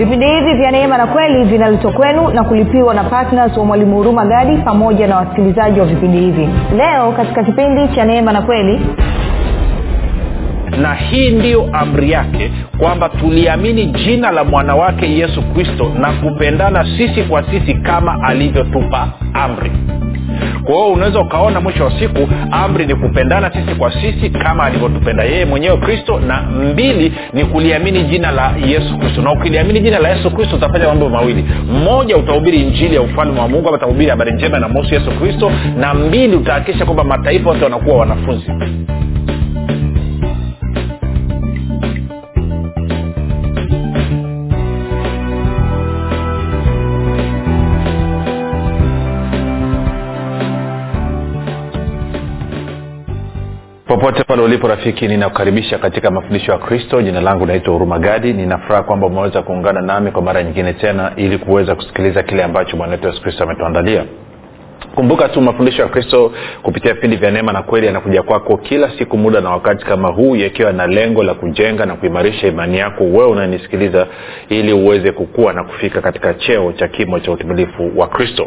vipindi hivi vya neema na kweli vinaletwa kwenu na kulipiwa na ptns wa mwalimu huruma gadi pamoja na wasikilizaji wa vipindi hivi. Leo katika kipindi cha neema na kweli na hii ndiyo amri yake kwamba tuliamini jina la mwana wake yesu kristo na kupendana sisi kwa sisi kama alivyotupa amri kwa hiyo unaweza ukaona mwisho wa siku amri ni kupendana sisi kwa sisi kama alivyotupenda yeye mwenyewe kristo na mbili ni kuliamini jina la yesu kristo. Na ukiliamini jina la yesu kristo utafanya mambo mawili. Mmoja utahubiri injili ya ufalme wa mungu ama utahubiri habari njema na muhusu yesu kristo. Na mbili utahakikisha kwamba mataifa wote wanakuwa wanafunzi popote pale ulipo rafiki ninakukaribisha katika mafundisho ya kristo. Jina langu naitwa huruma gadi. Ninafuraha kwamba umeweza kuungana nami kwa mara nyingine tena ili kuweza kusikiliza kile ambacho bwana wetu yesu kristo ametuandalia. Kumbuka tu mafundisho ya kristo kupitia vipindi vya neema na kweli yanakuja kwako kila siku muda na wakati kama huu yakiwa na lengo la kujenga na kuimarisha imani yako wewe unanisikiliza ili uweze kukua na kufika katika cheo cha kimo cha utimilifu wa kristo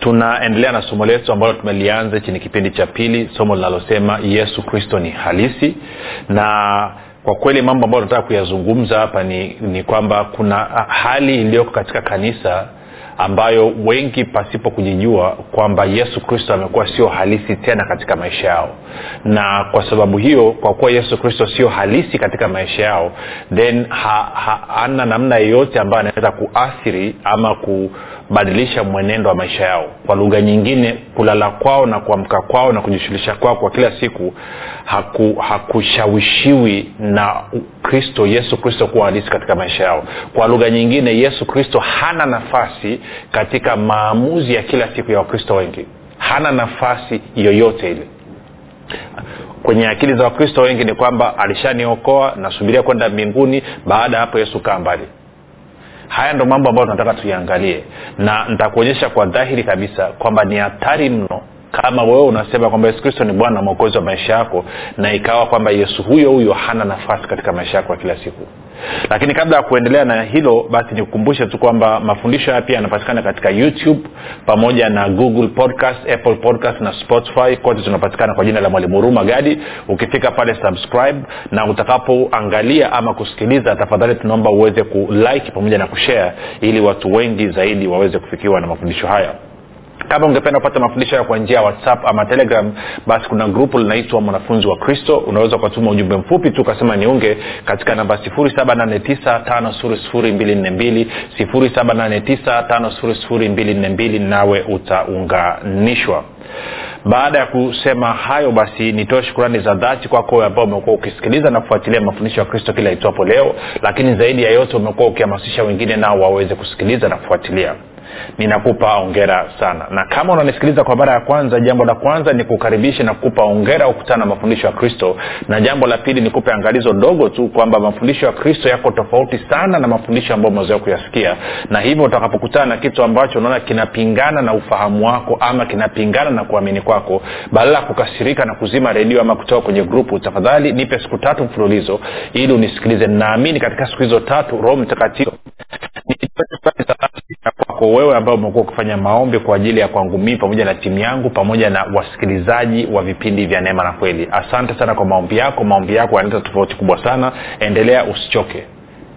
tunaendelea na somo letu ambalo tumelianza chini kipindi cha pili somo linalosema yesu kristo ni halisi. Na kwa kweli mambo ambayo tunataka kuyazungumza hapa ni, ni kwamba kuna hali iliyoko katika kanisa ambayo wengi pasipo kujijua kwamba yesu kristo amekuwa sio halisi tena katika maisha yao. Na kwa sababu hiyo kwa kuwa yesu kristo sio halisi katika maisha yao then ha, ha, hana namna yeyote ambayo anaweza kuathiri ama kubadilisha mwenendo wa maisha yao. Kwa lugha nyingine kulala kwao na kuamka kwao na kujishughulisha kwao kwa kila siku haku, hakushawishiwi na kristo yesu kristo kuwa halisi katika maisha yao. Kwa lugha nyingine yesu kristo hana nafasi katika maamuzi ya kila siku ya wakristo wengi. Hana nafasi yoyote ile. Kwenye akili za wakristo wengi ni kwamba alishaniokoa nasubiria kwenda mbinguni baada ya hapo yesu kaa mbali haya ndo mambo ambayo tunataka tuiangalie na nitakuonyesha kwa dhahiri kabisa kwamba ni hatari mno kama wewe unasema kwamba yesu kristo ni bwana mwokozi wa maisha yako na ikawa kwamba yesu huyo huyo hana nafasi katika maisha yako ya kila siku. Lakini kabla ya kuendelea na hilo basi nikukumbushe tu kwamba mafundisho haya pia yanapatikana katika youtube pamoja na google podcast apple podcast na spotify. Kote tunapatikana kwa jina la mwalimu huruma gadi. Ukifika pale subscribe na utakapoangalia ama kusikiliza tafadhali tunaomba uweze kulike pamoja na kushare ili watu wengi zaidi waweze kufikiwa na mafundisho haya kama ungependa kupata mafundisho kwa njia ya whatsapp ama telegram basi kuna grupu linaitwa mwanafunzi wa kristo. Unaweza ukatuma ujumbe mfupi tu ukasema niunge katika namba 7895242 7895242 nawe utaunganishwa. Baada ya kusema hayo basi nitoe shukurani za dhati kwako ambao umekuwa ukisikiliza na kufuatilia mafundisho ya kristo kila itwapo leo lakini zaidi ya yote umekuwa ukihamasisha wengine nao waweze kusikiliza na kufuatilia ninakupa ongera sana. Na kama unanisikiliza kwa mara ya kwanza jambo la kwanza ni kukaribisha na kukupa ongera kukutana na mafundisho ya kristo. Na jambo la pili nikupe angalizo dogo tu kwamba mafundisho ya kristo yako tofauti sana na mafundisho ambayo umezoea kuyasikia. Na hivyo utakapokutana na kitu ambacho unaona kinapingana na ufahamu wako ama kinapingana na kuamini kwako badala ya kukasirika na kuzima redio ama kutoka kwenye grupu tafadhali nipe siku tatu mfululizo ili unisikilize. Naamini katika siku hizo tatu roho mtakatifu kwako wewe ambao umekuwa ukifanya maombi kwa ajili ya kwangu mii pamoja na timu yangu pamoja na wasikilizaji wa vipindi vya neema na kweli. Asante sana kwa maombi yako. Maombi yako yanaleta tofauti kubwa sana. Endelea usichoke.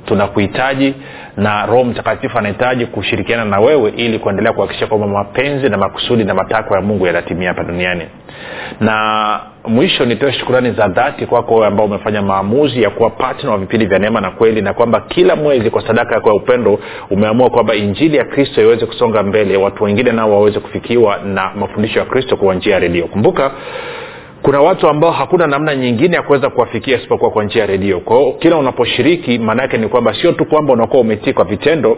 Tunakuhitaji na roho mtakatifu anahitaji kushirikiana na wewe ili kuendelea kuhakikisha kwamba mapenzi na makusudi na matakwa ya mungu yanatimia hapa duniani. Na mwisho nitoe shukurani za dhati kwako wewe ambao umefanya maamuzi ya kuwa patna wa vipindi vya neema na kweli na kwamba kila mwezi kwa sadaka yako ya upendo umeamua kwamba injili ya kristo iweze kusonga mbele watu wengine nao waweze kufikiwa na mafundisho ya kristo kwa njia ya redio. Kumbuka kuna watu ambao hakuna namna nyingine ya kuweza kuwafikia isipokuwa kwa njia ya redio. Kwao kila unaposhiriki maanaake ni kwamba sio tu kwamba unakuwa umetii kwa vitendo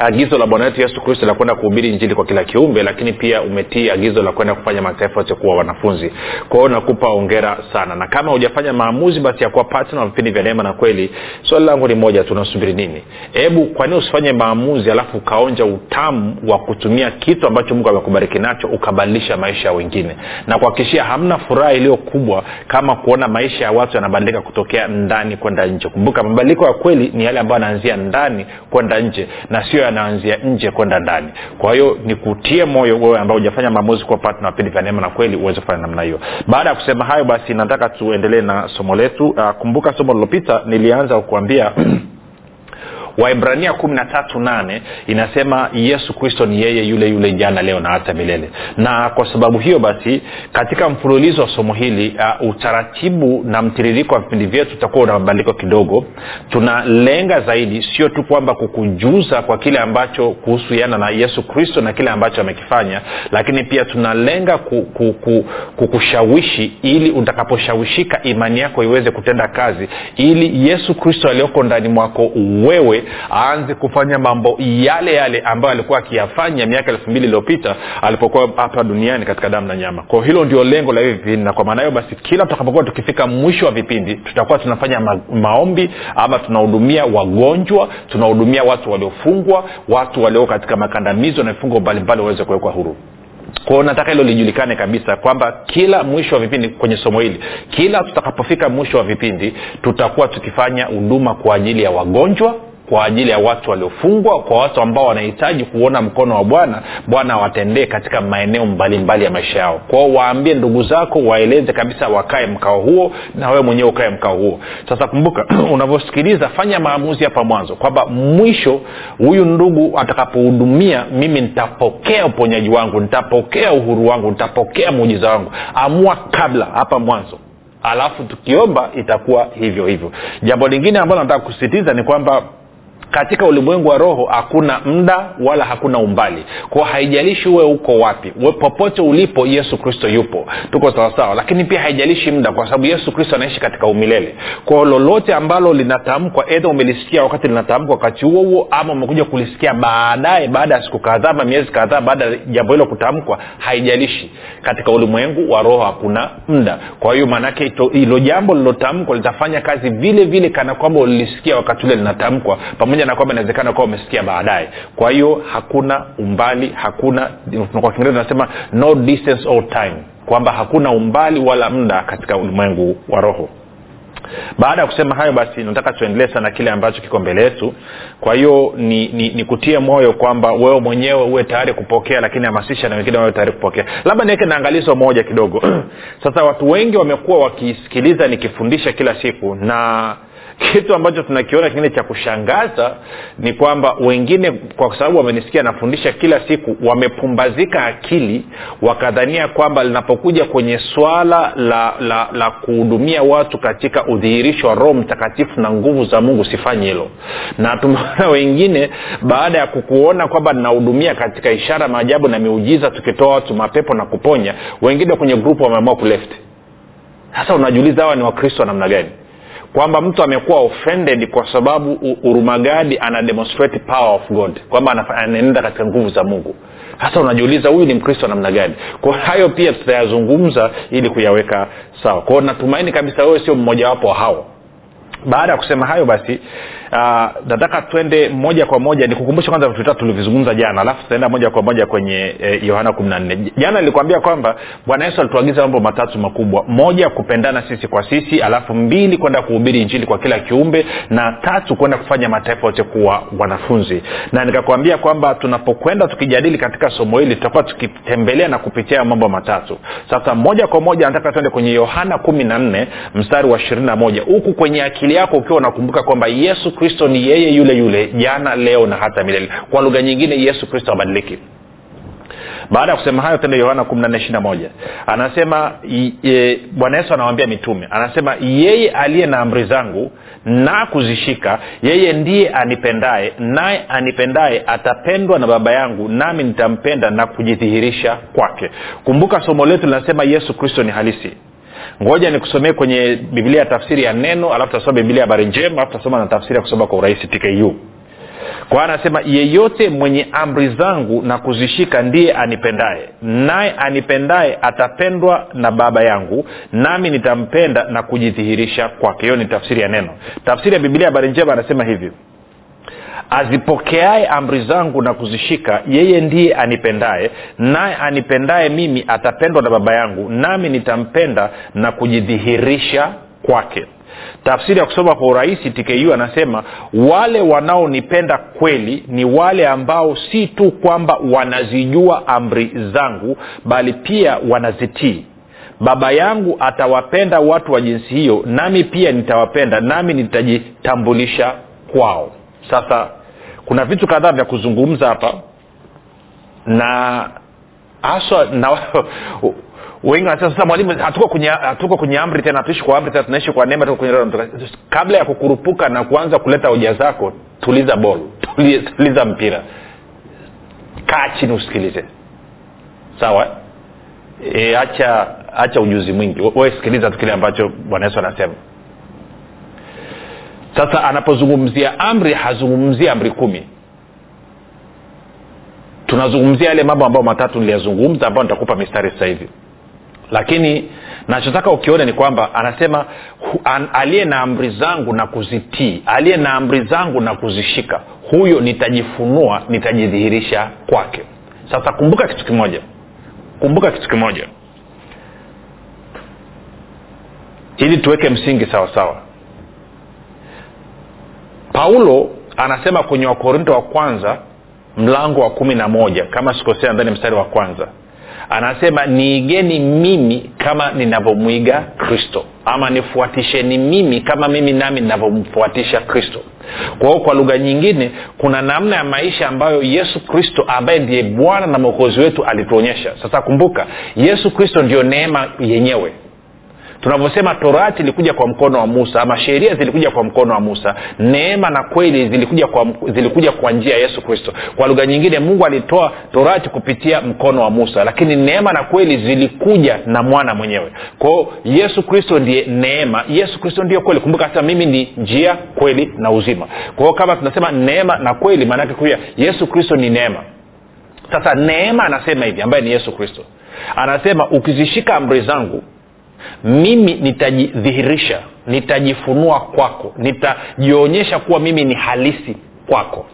agizo la bwana wetu yesu kristo la kwenda kuhubiri njili kwa kila kiumbe lakini pia umetii agizo la kwenda kufanya mataifa yote kuwa wanafunzi. Kwa nakupa ongera sana. Na kama hujafanya maamuzi basi ya kuwa patna vipindi vya neema na kweli swali langu ni moja tunasubiri nini? Hebu kwanini usifanye maamuzi alafu ukaonja utamu wa kutumia kitu ambacho mungu amekubariki nacho ukabadilisha maisha ya wengine? Na kuhakikishia hamna furaha iliyo kubwa kama kuona maisha ya watu yanabadilika kutokea ndani kwenda nje. Kumbuka mabadiliko ya kweli ni yale ambayo yanaanzia ndani kwenda nje na sio yanaanzia nje kwenda ndani. Kwa hiyo nikutie moyo wewe ambao hujafanya maamuzi kuwa patna vipindi vya neema na kweli uweze kufanya namna hiyo. Baada ya kusema hayo basi nataka tuendelee na somo letu. Uh, kumbuka somo lilopita nilianza kukuambia waibrania kumi na tatu nane inasema yesu kristo ni yeye yule yule jana leo na hata milele. Na kwa sababu hiyo basi katika mfululizo wa somo hili uh, utaratibu na mtiririko wa vipindi vyetu utakuwa una mabadiliko kidogo. Tunalenga zaidi sio tu kwamba kukujuza kwa kile ambacho kuhusiana na yesu kristo na kile ambacho amekifanya lakini pia tunalenga ku, ku, ku, kukushawishi ili utakaposhawishika imani yako iweze kutenda kazi ili yesu kristo aliyoko ndani mwako wewe aanze kufanya mambo yale yale ambayo alikuwa akiyafanya miaka elfu mbili iliyopita alipokuwa hapa duniani katika damu na nyama. Kwao hilo ndio lengo la hivi vipindi na kwa maana hiyo basi kila tutakapokuwa tukifika mwisho wa vipindi tutakuwa tunafanya ma- maombi ama tunahudumia wagonjwa tunahudumia watu waliofungwa watu walio katika makandamizo na vifungo mbalimbali waweze kuwekwa huru. Kwao nataka hilo lijulikane kabisa kwamba kila mwisho wa vipindi kwenye somo hili kila tutakapofika mwisho wa vipindi tutakuwa tukifanya huduma kwa ajili ya wagonjwa kwa ajili ya watu waliofungwa kwa watu ambao wanahitaji kuona mkono wa bwana bwana awatendee katika maeneo mbalimbali ya maisha yao. Kwao waambie ndugu zako waeleze kabisa wakae mkao huo na wewe mwenyewe ukae mkao huo. Sasa kumbuka unavyosikiliza fanya maamuzi hapa mwanzo kwamba mwisho huyu ndugu atakapohudumia mimi nitapokea uponyaji wangu nitapokea uhuru wangu nitapokea muujiza wangu. Amua kabla hapa mwanzo. Alafu tukiomba itakuwa hivyo hivyo. Jambo lingine ambalo nataka kusisitiza ni kwamba katika ulimwengu wa roho hakuna muda wala hakuna umbali. Kwao haijalishi uwe uko wapi we popote ulipo yesu kristo yupo. Tuko sawasawa lakini pia haijalishi muda kwa sababu yesu kristo anaishi katika umilele. Kwao lolote ambalo linatamkwa edha umelisikia wakati linatamkwa wakati huo huo ama umekuja kulisikia baadaye baada ya siku kadhaa ama miezi kadhaa baada ya jambo hilo kutamkwa haijalishi. Katika ulimwengu wa roho hakuna muda. Kwa hiyo maanaake hilo jambo lilotamkwa litafanya kazi vile vile kana kwamba ulilisikia wakati ule linatamkwa pamoja na kwamba inawezekana kuwa umesikia baadaye. Kwa hiyo hakuna umbali hakuna kwa kiingereza tunasema no distance or time. Kwamba hakuna umbali wala muda katika ulimwengu wa roho. Baada ya kusema hayo basi nataka tuendelee sana kile ambacho kiko mbele yetu. Kwa hiyo ni, ni, ni kutie moyo kwamba wewe mwenyewe uwe tayari kupokea lakini hamasisha na wengine wawe tayari kupokea. Labda niweke na angalizo moja kidogo. Sasa watu wengi wamekuwa wakisikiliza nikifundisha kila siku na kitu ambacho tunakiona kingine cha kushangaza ni kwamba wengine kwa sababu wamenisikia nafundisha kila siku wamepumbazika akili wakadhania kwamba linapokuja kwenye swala la la la kuhudumia watu katika udhihirisho wa roho mtakatifu na nguvu za mungu sifanyi hilo. Na tumeona wengine baada ya kukuona kwamba ninahudumia katika ishara maajabu na miujiza tukitoa watu mapepo na kuponya wengine kwenye grupu wameamua kulefti sasa unajiuliza hawa ni wakristo wa namna gani kwamba mtu amekuwa offended kwa sababu urumagadi ana demonstrate power of god kwamba anaenda katika nguvu za mungu. Hasa unajiuliza huyu ni mkristo namna gani? Kwa hayo pia tutayazungumza ili kuyaweka sawa. Kwao natumaini kabisa wewe sio mmojawapo wa hao. Baada ya kusema hayo basi nataka uh, twende moja kwa moja nikukumbusha kwanza vitu vitatu tulivizungumza jana alafu tutaenda moja kwa moja kwenye eh, yohana kumi na nne. Jana nilikwambia kwamba bwana yesu alituagiza mambo matatu makubwa. Moja kupendana sisi kwa sisi alafu mbili kwenda kuhubiri injili kwa kila kiumbe na tatu kwenda kufanya mataifa yote kuwa wanafunzi. Na nikakwambia kwamba tunapokwenda tukijadili katika somo hili tutakuwa tukitembelea na kupitia mambo matatu. Sasa moja kwa moja nataka tuende kwenye yohana kumi na nne mstari wa ishirini na moja. Huku kwenye akili yako ukiwa unakumbuka kwamba yesu kristo ni yeye yule yule jana leo na hata milele. Kwa lugha nyingine yesu kristo abadiliki. Baada ya kusema hayo tende yohana kumi nane ishiri moja. Anasema bwana yesu anawambia mitume. Anasema yeye aliye na amri zangu na kuzishika yeye ndiye anipendaye naye anipendaye atapendwa na baba yangu nami nitampenda na kujidhihirisha kwake. Kumbuka somo letu linasema yesu kristo ni halisi ngoja nikusomee kwenye biblia ya tafsiri ya neno alafu tasoma biblia habari njema alafu tasoma na tafsiri ya kusoma kwa urahisi tku kwa anasema yeyote mwenye amri zangu na kuzishika ndiye anipendaye. Naye anipendaye atapendwa na baba yangu nami nitampenda na kujidhihirisha kwake. Hiyo ni tafsiri ya neno. Tafsiri ya biblia habari njema anasema hivi azipokeaye amri zangu na kuzishika. Yeye ndiye anipendaye. Naye anipendaye mimi atapendwa na baba yangu. Nami nitampenda na kujidhihirisha kwake. Tafsiri ya kusoma kwa urahisi tku anasema wale wanaonipenda kweli ni wale ambao si tu kwamba wanazijua amri zangu bali pia wanazitii. Baba yangu atawapenda watu wa jinsi hiyo nami pia nitawapenda nami nitajitambulisha kwao. Sasa kuna vitu kadhaa vya kuzungumza hapa. Na haswa na wengi wanasema sasa mwalimu hatuko kwenye hatuko kwenye amri tena tuishi kwa amri tena tunaishi kwa neema kwenye kabla ya kukurupuka na kuanza kuleta hoja zako tuliza bol tuliza, tuliza mpira. Kaa chini usikilize. Sawa? E, acha acha ujuzi mwingi. Wewe sikiliza tu kile ambacho bwana yesu anasema sasa anapozungumzia amri hazungumzia amri kumi. Tunazungumzia yale mambo ambayo matatu niliyazungumza ambayo nitakupa mistari sasa hivi. Lakini nachotaka ukione ni kwamba anasema an, aliye na amri zangu na kuzitii aliye na amri zangu na kuzishika huyo nitajifunua nitajidhihirisha kwake. Sasa kumbuka kitu kimoja. Kumbuka kitu kimoja. Ili tuweke msingi sawasawa sawa paulo anasema kwenye wakorinto wa kwanza mlango wa kumi na moja kama sikosea ndani mstari wa kwanza anasema niigeni mimi kama ninavyomwiga kristo ama nifuatisheni mimi kama mimi nami ninavyomfuatisha kristo. Kwa hiyo kwa lugha nyingine kuna namna ya maisha ambayo yesu kristo ambaye ndiye bwana na mwokozi wetu alituonyesha. Sasa kumbuka yesu kristo ndio neema yenyewe tunavyosema torati ilikuja kwa mkono wa musa ama sheria zilikuja kwa mkono wa musa neema na kweli zilikuja kwa, zilikuja kwa njia ya yesu kristo. Kwa lugha nyingine mungu alitoa torati kupitia mkono wa musa lakini neema na kweli zilikuja na mwana mwenyewe. Kwao yesu kristo ndiye neema. Yesu kristo ndiyo kweli. Kumbuka sema mimi ni njia kweli na uzima. Kwao kama tunasema neema na kweli maanake kuya yesu kristo ni neema. Sasa neema anasema hivi ambaye ni yesu kristo. Anasema ukizishika amri zangu mimi nitajidhihirisha nitajifunua kwako nitajionyesha kuwa mimi ni halisi kwako.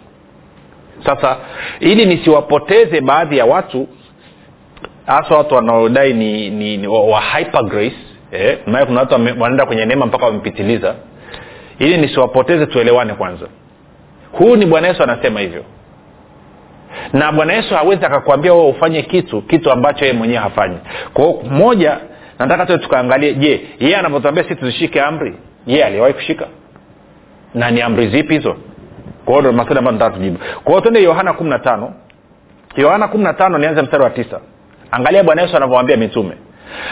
Sasa ili nisiwapoteze baadhi ya watu hasa watu wanaodai ni, ni, ni wa hyper grace eh, maana kuna watu wanaenda kwenye neema mpaka wamepitiliza. Ili nisiwapoteze tuelewane kwanza. Huyu ni bwana yesu anasema hivyo. Na bwana yesu hawezi akakwambia ufanye kitu kitu ambacho yeye mwenyewe hafanyi. Kwao moja nataka tu tukaangalie je yeye anavyotuambia si tuzishike amri yeye aliwahi kushika? Na ni amri zipi hizo? Kwao ndo maswali ambayo nataka tujibu kwao hiyo twende yohana kumi na tano. Yohana kumi na tano nianze mstari wa tisa. Angalia bwana yesu anavyowambia mitume.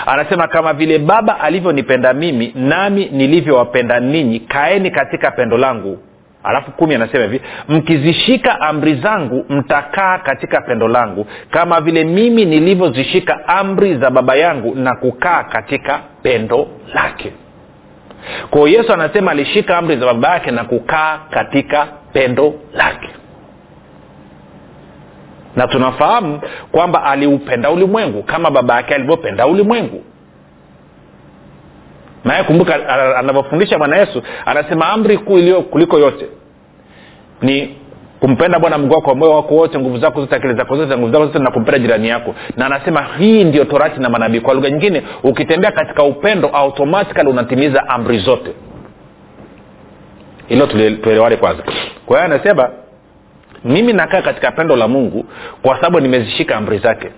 Anasema kama vile baba alivyonipenda mimi nami nilivyowapenda ninyi kaeni katika pendo langu alafu kumi anasema hivi mkizishika amri zangu mtakaa katika pendo langu kama vile mimi nilivyozishika amri za baba yangu na kukaa katika pendo lake. Kwao yesu anasema alishika amri za baba yake na kukaa katika pendo lake. Na tunafahamu kwamba aliupenda ulimwengu kama baba yake alivyopenda ulimwengu naye kumbuka anavyofundisha bwana yesu anasema amri kuu iliyo kuliko yote ni kumpenda bwana mungu wako moyo wako wote nguvu zako zote akili zako zote nguvu zako zote na kumpenda jirani yako. Na anasema hii ndio torati na manabii. Kwa lugha nyingine ukitembea katika upendo automatikali unatimiza amri zote. Ilo tuelewane kwanza. Kwa hiyo anasema mimi nakaa katika pendo la mungu kwa sababu nimezishika amri zake.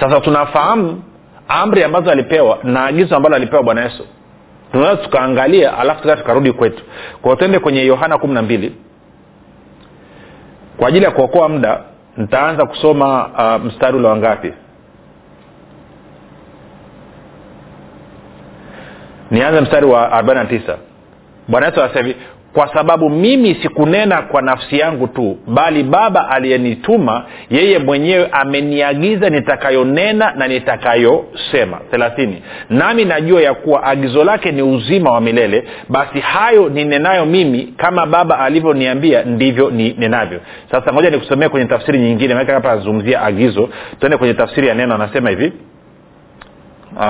Sasa tunafahamu amri ambazo alipewa na agizo ambalo alipewa bwana yesu. Tunaweza tukaangalia alafu tukaa tukarudi kwetu. Kwao tuende kwenye yohana kumi na mbili. Kwa ajili ya kuokoa muda nitaanza kusoma uh, mstari ule wangapi nianze mstari wa 49 bwana yesu anasema hivi kwa sababu mimi sikunena kwa nafsi yangu tu bali baba aliyenituma yeye mwenyewe ameniagiza nitakayonena na nitakayosema. Thelathini nami najua ya kuwa agizo lake ni uzima wa milele basi hayo ninenayo mimi kama baba alivyoniambia ndivyo ninenavyo sasa ngoja nikusomea kwenye tafsiri nyingine maake hapa anazungumzia agizo. Tuende kwenye tafsiri ya neno anasema hivi. Uh,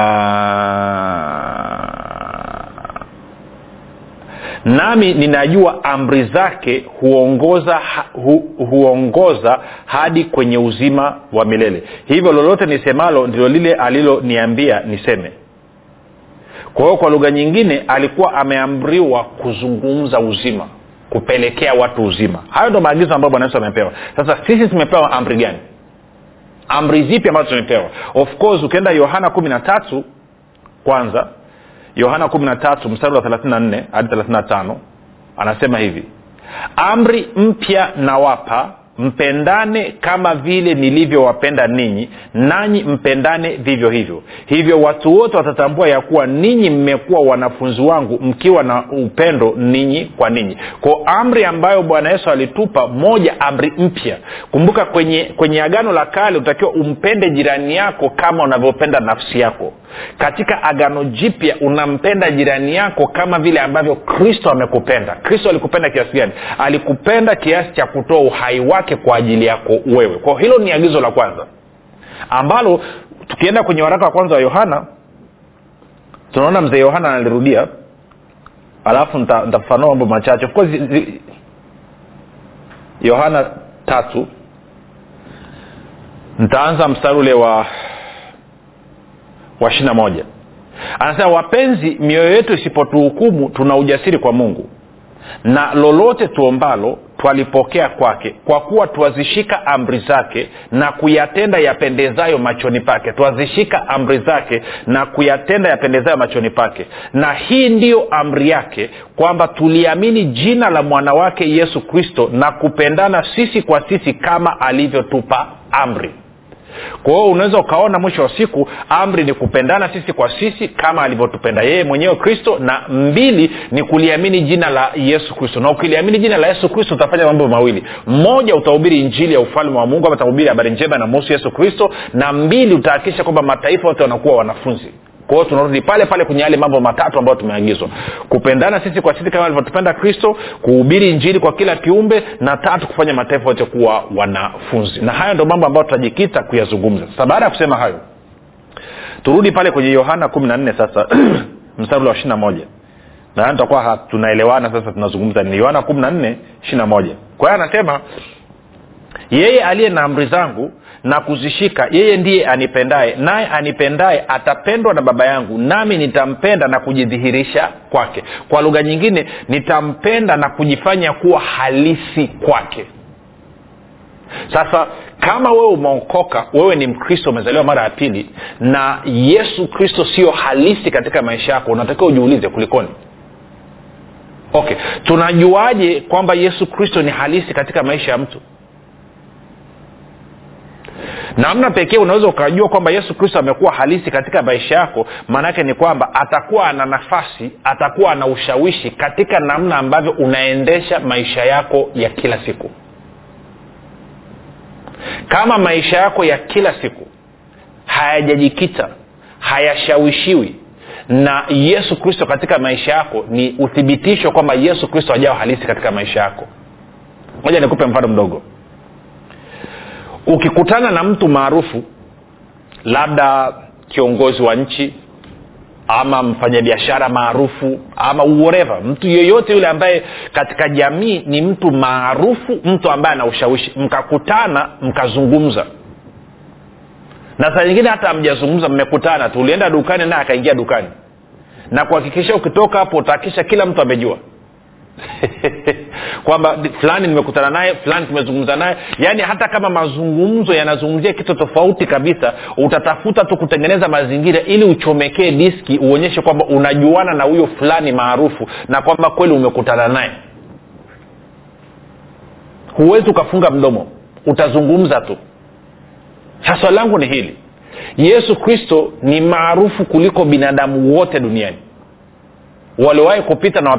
nami ninajua amri zake huongoza hu, huongoza hadi kwenye uzima wa milele. Hivyo lolote nisemalo ndilo lile aliloniambia niseme. Kwa hiyo kwa lugha nyingine alikuwa ameamriwa kuzungumza uzima kupelekea watu uzima. Hayo ndo maagizo ambayo bwana yesu amepewa. Sasa sisi tumepewa amri gani? Amri zipi ambazo tumepewa? Of course ukienda yohana kumi na tatu kwanza yohana kumi na tatu mstari wa thelathini na nne hadi thelathini na tano anasema hivi. Amri mpya nawapa mpendane kama vile nilivyowapenda ninyi nanyi mpendane vivyo hivyo. Hivyo watu wote watatambua ya kuwa ninyi mmekuwa wanafunzi wangu mkiwa na upendo ninyi kwa ninyi. Ko amri ambayo bwana yesu alitupa moja amri mpya. Kumbuka kwenye kwenye agano la kale utakiwa umpende jirani yako kama unavyopenda nafsi yako. Katika agano jipya unampenda jirani yako kama vile ambavyo kristo amekupenda. Kristo alikupenda kiasi gani? Alikupenda kiasi cha kutoa uhai wake kwa ajili yako wewe. Kwao hilo ni agizo la kwanza. Ambalo tukienda kwenye waraka wa kwanza wa yohana tunaona mzee yohana analirudia alafu nitafafanua mambo machache. Of course yohana tatu. Nitaanza mstari ule wa wa ishirina moja. Anasema wapenzi mioyo yetu isipotuhukumu tuna ujasiri kwa mungu. Na lolote tuombalo twalipokea kwake kwa kuwa twazishika amri zake na kuyatenda yapendezayo machoni pake. Twazishika amri zake na kuyatenda yapendezayo machoni pake. Na hii ndiyo amri yake kwamba tuliamini jina la mwana wake yesu kristo na kupendana sisi kwa sisi kama alivyotupa amri kwa hiyo unaweza ukaona mwisho wa siku amri ni kupendana sisi kwa sisi kama alivyotupenda yeye mwenyewe kristo na mbili ni kuliamini jina la yesu kristo. Na ukiliamini jina la yesu kristo utafanya mambo mawili. Mmoja utahubiri injili ya ufalme wa mungu ama utahubiri habari njema na muhusu yesu kristo. Na mbili utahakikisha kwamba mataifa yote wanakuwa wanafunzi kwa tunarudi pale pale kwenye yale mambo matatu ambayo tumeagizwa. Kupendana sisi kwa sisi kama alivyotupenda kristo kuhubiri injili kwa kila kiumbe na tatu kufanya mataifa yote kuwa wanafunzi. Na hayo ndo mambo ambayo tutajikita kuyazungumza. Sasa baada ya kusema hayo turudi pale kwenye yohana kumi na nne sasa mstari wa ishiri moja. Nadhani tutakuwa tunaelewana sasa tunazungumza nini? Yohana kumi na nne ishiri moja. Kwa hiyo anasema yeye aliye na amri zangu na kuzishika. Yeye ndiye anipendaye. Naye anipendaye atapendwa na baba yangu nami nitampenda na kujidhihirisha kwake. Kwa lugha nyingine nitampenda na kujifanya kuwa halisi kwake. Sasa kama wewe umeokoka wewe ni mkristo umezaliwa mara ya pili na yesu kristo sio halisi katika maisha yako unatakiwa ujiulize kulikoni? Okay. Tunajuaje kwamba yesu kristo ni halisi katika maisha ya mtu namna pekee unaweza ukajua kwamba yesu kristo amekuwa halisi katika maisha yako maanaake ni kwamba atakuwa ana nafasi atakuwa ana ushawishi katika namna ambavyo unaendesha maisha yako ya kila siku. Kama maisha yako ya kila siku hayajajikita hayashawishiwi na yesu kristo katika maisha yako ni uthibitisho kwamba yesu kristo ajawa halisi katika maisha yako. Moja nikupe mfano mdogo ukikutana na mtu maarufu labda kiongozi wa nchi ama mfanyabiashara maarufu ama uoreva mtu yeyote yule ambaye katika jamii ni mtu maarufu mtu ambaye ana ushawishi mkakutana mkazungumza. Na saa nyingine hata hamjazungumza mmekutana tu. Ulienda dukani naye akaingia dukani. Na kuhakikisha ukitoka hapo utahakikisha kila mtu amejua kwamba fulani nimekutana naye fulani tumezungumza naye. Yaani hata kama mazungumzo yanazungumzia kitu tofauti kabisa utatafuta tu kutengeneza mazingira ili uchomekee diski uonyeshe kwamba unajuana na huyo fulani maarufu na kwamba kweli umekutana naye. Huwezi ukafunga mdomo utazungumza tu. Sasa langu ni hili. Yesu kristo ni maarufu kuliko binadamu wote duniani waliowahi kupita na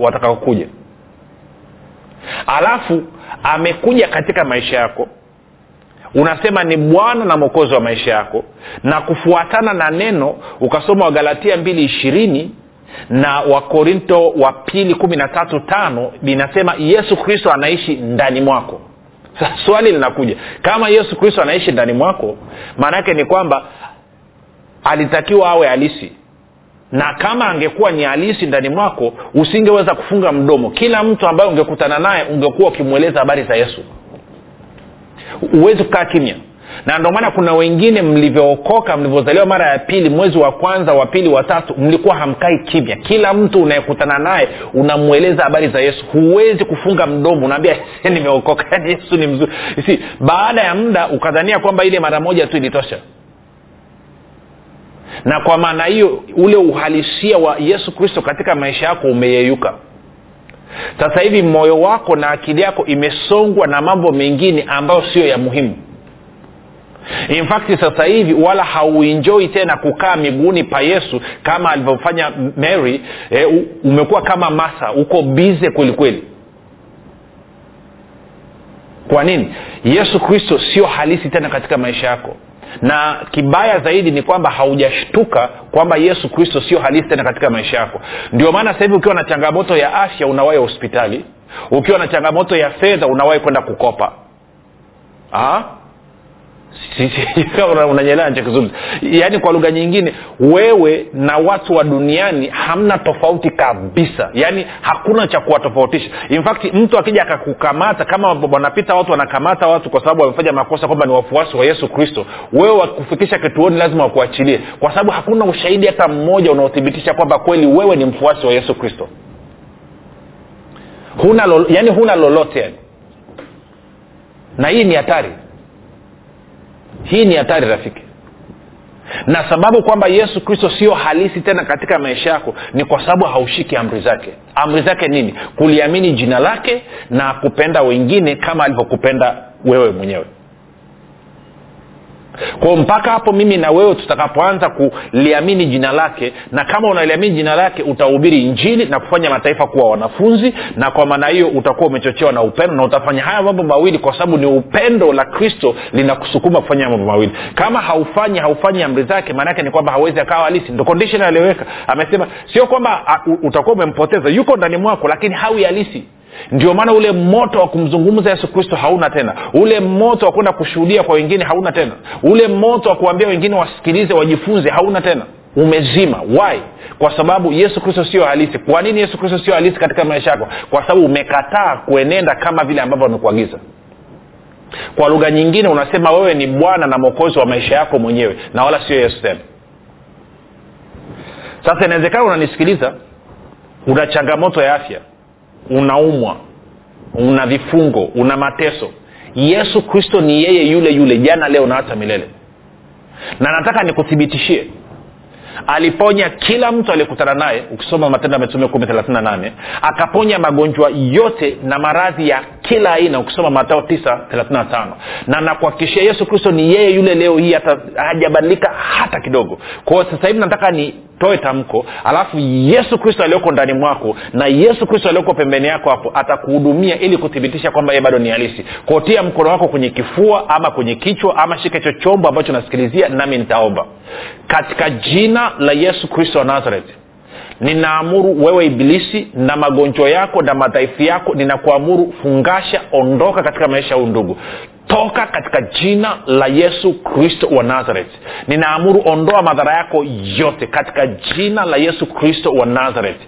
watakaokuja alafu amekuja katika maisha yako. Unasema ni bwana na mwokozi wa maisha yako. Na kufuatana na neno ukasoma wagalatia mbili ishirini na wakorinto wa pili kumi na tatu tano linasema yesu kristo anaishi ndani mwako. Swali linakuja kama yesu kristo anaishi ndani mwako maana yake ni kwamba alitakiwa awe halisi na kama angekuwa ni halisi ndani mwako usingeweza kufunga mdomo. Kila mtu ambaye ungekutana naye ungekuwa ukimweleza habari za yesu. Huwezi kukaa kimya. Na ndio maana kuna wengine mlivyookoka mlivyozaliwa mara ya pili mwezi wa kwanza wa pili wa tatu mlikuwa hamkai kimya. Kila mtu unayekutana naye unamweleza habari za yesu. Huwezi kufunga mdomo unaambia nimeokoka. Yesu ni mzuri. Baada ya muda ukadhania kwamba ile mara moja tu ilitosha na kwa maana hiyo ule uhalisia wa yesu kristo katika maisha yako umeyeyuka. Sasa hivi moyo wako na akili yako imesongwa na mambo mengine ambayo sio ya muhimu. In fact sasa hivi wala hauinjoi tena kukaa miguuni pa yesu kama alivyofanya mary eh, umekuwa kama masa uko bize kwelikweli kwa nini? Yesu kristo sio halisi tena katika maisha yako na kibaya zaidi ni kwamba haujashtuka kwamba yesu kristo sio halisi tena katika maisha yako. Ndio maana sasa hivi ukiwa na changamoto ya afya unawahi hospitali. Ukiwa na changamoto ya fedha unawahi kwenda kukopa. Aa? unanyelewa nachokizungumza yaani kwa lugha nyingine wewe na watu wa duniani hamna tofauti kabisa. Yaani hakuna cha kuwatofautisha. Infact mtu akija akakukamata kama wanapita watu wanakamata watu kwa sababu wamefanya makosa kwamba ni wafuasi wa yesu kristo. Wewe wakufikisha kituoni lazima wakuachilie. Kwa sababu hakuna ushahidi hata mmoja unaothibitisha kwamba kweli wewe ni mfuasi wa yesu kristo. Huna lo, yani huna lolote. Yani na hii ni hatari hii ni hatari rafiki. Na sababu kwamba yesu kristo sio halisi tena katika maisha yako ni kwa sababu haushiki amri zake. Amri zake nini? Kuliamini jina lake na kupenda wengine kama alivyokupenda wewe mwenyewe kwao mpaka hapo mimi na wewe tutakapoanza kuliamini jina lake na kama unaliamini jina lake utahubiri injili na kufanya mataifa kuwa wanafunzi na kwa maana hiyo utakuwa umechochewa na upendo na utafanya haya mambo mawili kwa sababu ni upendo la kristo linakusukuma kufanya mambo mawili. Kama haufanyi haufanyi amri zake maanaake ni kwamba hawezi akawa halisi. Ndo condition alioweka amesema sio kwamba utakuwa umempoteza. Yuko ndani mwako lakini hawi halisi ndio maana ule moto wa kumzungumza yesu kristo hauna tena. Ule moto wa kwenda kushuhudia kwa wengine hauna tena. Ule moto wa kuambia wengine wasikilize wajifunze hauna tena. Umezima. Why? Kwa sababu yesu kristo sio halisi. Kwa nini yesu kristo sio halisi katika maisha yako? Kwa sababu umekataa kuenenda kama vile ambavyo amekuagiza. Kwa lugha nyingine unasema wewe ni bwana na mwokozi wa maisha yako mwenyewe na wala sio yesu tena. Sasa inawezekana unanisikiliza una changamoto ya afya unaumwa una vifungo una mateso. Yesu kristo ni yeye yule yule jana leo na hata milele. Na nataka nikuthibitishie aliponya kila mtu aliyekutana naye ukisoma matendo ya mitume kumi thelathini na nane akaponya magonjwa yote na maradhi ya kila aina ukisoma matao tisa thelathini na nakuhakikishia yesu kristo ni yeye yule leo hii hata hajabadilika hata kidogo. Kwao sasa hivi nataka nitoe tamko alafu yesu kristo aliyoko ndani mwako na yesu kristo aliyoko pembeni yako hapo atakuhudumia ili kuthibitisha kwamba yeye bado ni halisi. Kotia mkono wako kwenye kifua ama kwenye kichwa ama shika hicho chombo ambacho nasikilizia nami nitaomba. Katika jina la yesu kristo wa nazareti ninaamuru wewe ibilisi na magonjwa yako na madhaifu yako ninakuamuru fungasha ondoka katika maisha huu ndugu toka katika jina la yesu kristo wa nazareth. Ninaamuru ondoa madhara yako yote katika jina la yesu kristo wa nazareth.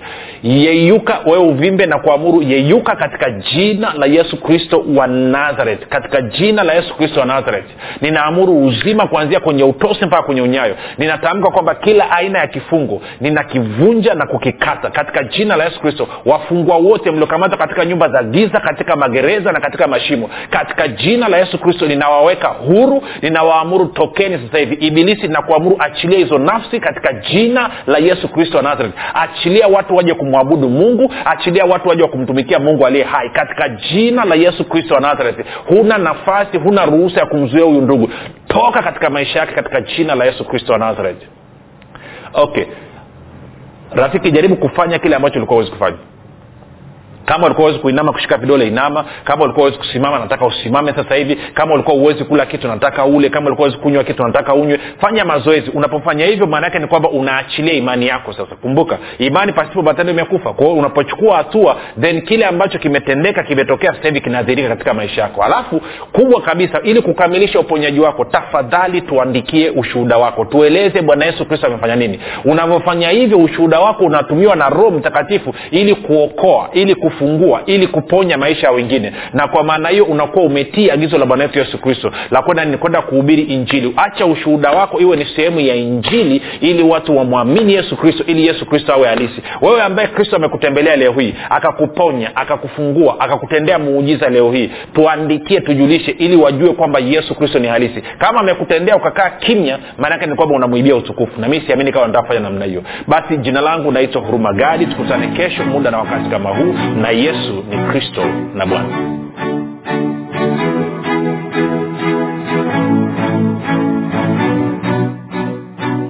Yeyuka wewe uvimbe na kuamuru yeyuka katika jina la yesu kristo wa nazareth. Katika jina la yesu kristo wa nazareth. Ninaamuru uzima kuanzia kwenye utosi mpaka kwenye unyayo. Ninatamka kwamba kila aina ya kifungo ninakivunja na kukikata katika jina la yesu kristo. Wafungwa wote mliokamata katika nyumba za giza katika magereza na katika mashimo katika jina la yesu kristo ninawaweka huru ninawaamuru tokeni sasa hivi. Ibilisi nakuamuru achilia hizo nafsi katika jina la yesu kristo wa nazareth. Achilia watu waje kumwabudu mungu achilia watu waje wakumtumikia mungu aliye hai katika jina la yesu kristo wa nazareth. Huna nafasi huna ruhusa ya kumzuia huyu ndugu. Toka katika maisha yake katika jina la yesu kristo wa nazareth. Okay. Rafiki jaribu kufanya kile ambacho ulikuwa huwezi kufanya kama ulikuwa uwezi kuinama kushika vidole inama. Kama ulikuwa uwezi kusimama nataka usimame sasa hivi. Kama ulikuwa uwezi kula kitu nataka ule. Kama ulikuwa uwezi kunywa kitu nataka unywe. Fanya mazoezi. Unapofanya hivyo maana yake ni kwamba unaachilia imani yako sasa. Kumbuka imani pasipo matendo imekufa. Kwa hiyo unapochukua hatua then kile ambacho kimetendeka kimetokea sasa hivi kinadhirika katika maisha yako. Alafu kubwa kabisa ili kukamilisha uponyaji wako tafadhali tuandikie ushuhuda wako. Tueleze bwana yesu kristo amefanya nini. Unavyofanya hivyo ushuhuda wako unatumiwa na roho mtakatifu ili kuokoa ili kufungua ili kuponya maisha ya wengine. Na kwa maana hiyo unakuwa umetii agizo la bwana wetu yesu kristo la kwenda ni kwenda kuhubiri injili. Acha ushuhuda wako iwe ni sehemu ya injili ili watu wamwamini yesu kristo ili yesu kristo awe halisi. Wewe ambaye kristo amekutembelea leo hii akakuponya akakufungua akakutendea muujiza leo hii tuandikie tujulishe ili wajue kwamba yesu kristo ni halisi. Kama amekutendea ukakaa kimya maanaake ni kwamba unamwibia utukufu. Na mi siamini kama nataka namna hiyo. Basi jina langu naitwa huruma gadi. Tukutane kesho muda na wakati kama huu na yesu ni kristo na bwana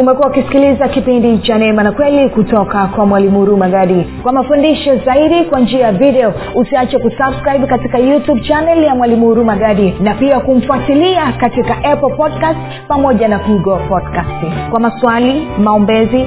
umekuwa ukisikiliza kipindi cha neema na kweli kutoka kwa mwalimu huruma gadi. Kwa mafundisho zaidi kwa njia ya video usiache kusubscribe katika youtube chanel ya mwalimu huruma gadi na pia kumfuatilia katika apple podcast pamoja na google podcast kwa maswali maombezi